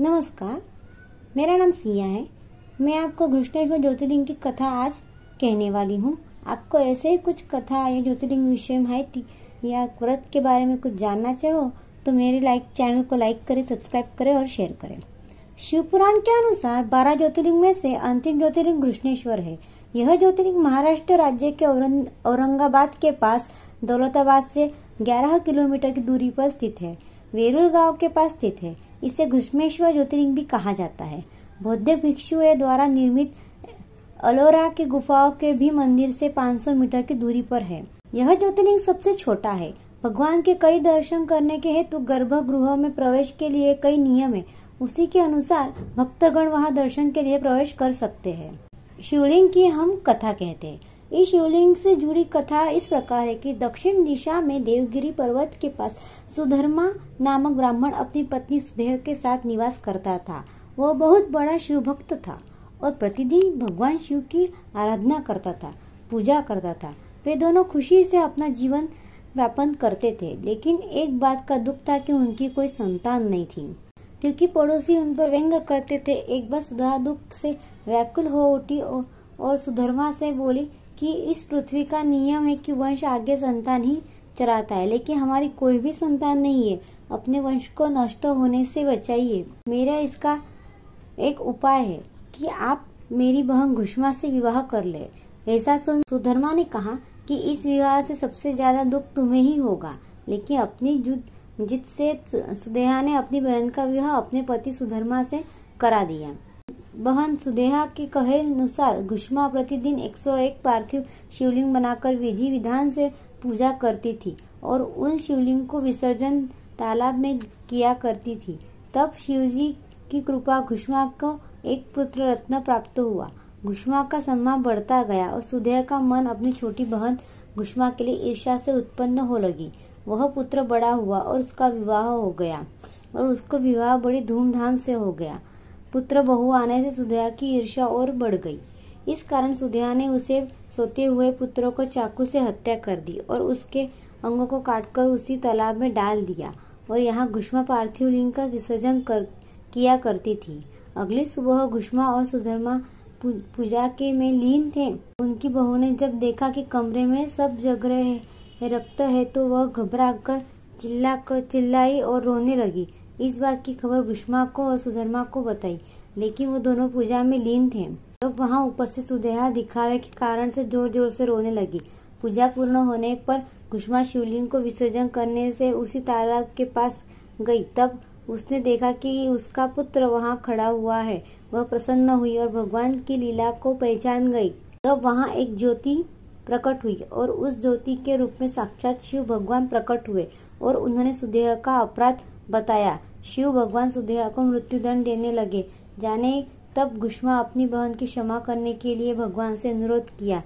नमस्कार, मेरा नाम सिया है। मैं आपको घृष्णेश्वर ज्योतिर्लिंग की कथा आज कहने वाली हूँ। आपको ऐसे ही कुछ कथा या ज्योतिर्लिंग विषय माहिती या व्रत के बारे में कुछ जानना चाहो तो मेरे लाइक चैनल को लाइक करें, सब्सक्राइब करें और शेयर करें। शिवपुराण के अनुसार बारह ज्योतिर्लिंग में से अंतिम ज्योतिर्लिंग घृष्णेश्वर है। यह ज्योतिर्लिंग महाराष्ट्र राज्य के औरंगाबाद के पास दौलताबाद से 11 किलोमीटर की दूरी पर स्थित है। वेरुल गाँव के पास स्थित है। इसे घुष्मेश्वर ज्योतिर्लिंग भी कहा जाता है। बौद्ध भिक्षुओं द्वारा निर्मित अलोरा की गुफाओं के भी मंदिर से 500 मीटर की दूरी पर है। यह ज्योतिर्लिंग सबसे छोटा है। भगवान के कई दर्शन करने के हेतु गर्भगृह में प्रवेश के लिए कई नियम है। उसी के अनुसार भक्तगण वहाँ दर्शन के लिए प्रवेश कर सकते हैं। शिवलिंग की हम कथा कहते हैं। इस शिवलिंग से जुड़ी कथा इस प्रकार है कि दक्षिण दिशा में देवगिरी पर्वत के पास सुधर्मा नामक ब्राह्मण अपनी पत्नी सुदेह के साथ निवास करता था। वह बहुत बड़ा शिव भक्त था और प्रतिदिन भगवान शिव की आराधना करता था, पूजा करता था। वे दोनों खुशी से अपना जीवन व्यापन करते थे, लेकिन एक बात का दुख था कि उनकी कोई संतान नहीं थी। क्योंकि पड़ोसी उन पर व्यंग करते थे, एक बार सुधा दुख से व्याकुल हो उठी और सुधर्मा से बोली कि इस पृथ्वी का नियम है कि वंश आगे संतान ही चराता है, लेकिन हमारी कोई भी संतान नहीं है। अपने वंश को नष्ट होने से बचाइए। मेरा इसका एक उपाय है कि आप मेरी बहन घुषमा से विवाह कर ले। ऐसा सुन सुधर्मा ने कहा कि इस विवाह से सबसे ज़्यादा दुख तुम्हें ही होगा। लेकिन अपनी जित से सुदेहा ने अपनी बहन का विवाह अपने पति सुधर्मा से करा दिया। बहन सुदेहा के कहे अनुसार घुष्मा प्रतिदिन 101 पार्थिव शिवलिंग बनाकर विधि विधान से पूजा करती थी और उन शिवलिंग को विसर्जन तालाब में किया करती थी। तब शिवजी की कृपा घुष्मा को एक पुत्र रत्न प्राप्त हुआ। घुष्मा का सम्मान बढ़ता गया और सुदेहा का मन अपनी छोटी बहन घुष्मा के लिए ईर्षा से उत्पन्न हो लगी। वह पुत्र बड़ा हुआ और उसका विवाह हो गया और उसको विवाह बड़ी धूमधाम से हो गया। पुत्र बहु आने से सुधया की ईर्षा और बढ़ गई। इस कारण सुधया ने उसे सोते हुए पुत्रों को चाकू से हत्या कर दी और उसके अंगों को काटकर उसी तालाब में डाल दिया और यहाँ घुष्मा पार्थिव लिंग का विसर्जन कर, किया करती थी। अगली सुबह घुष्मा और सुधर्मा पूजा के में लीन थे। उनकी बहू ने जब देखा कि कमरे में सब जगह रक्त है तो वह घबरा कर चिल्ला कर, चिल्लाई और रोने लगी। इस बात की खबर गुष्मा को और सुधर्मा को बताई, लेकिन वो दोनों पूजा में लीन थे। तब तो वहाँ उपस्थित सुदेहा दिखावे के कारण से ज़ोर ज़ोर से रोने लगी, पूजा पूर्ण होने पर घुष्मा शिवलिंग को विसर्जन करने से उसी तालाब के पास गई। तब उसने देखा कि उसका पुत्र वहाँ खड़ा हुआ है, वह प्रसन्न हुई और भगवान की लीला को पहचान गई। तब वहाँ एक ज्योति प्रकट हुई और उस ज्योति के रूप में साक्षात शिव भगवान प्रकट हुए और उन्होंने सुदेह का अपराध बताया, शिव भगवान सुदेहा को मृत्युदंड देने लगे। जाने तब घुष्मा अपनी बहन की क्षमा करने के लिए भगवान से अनुरोध किया।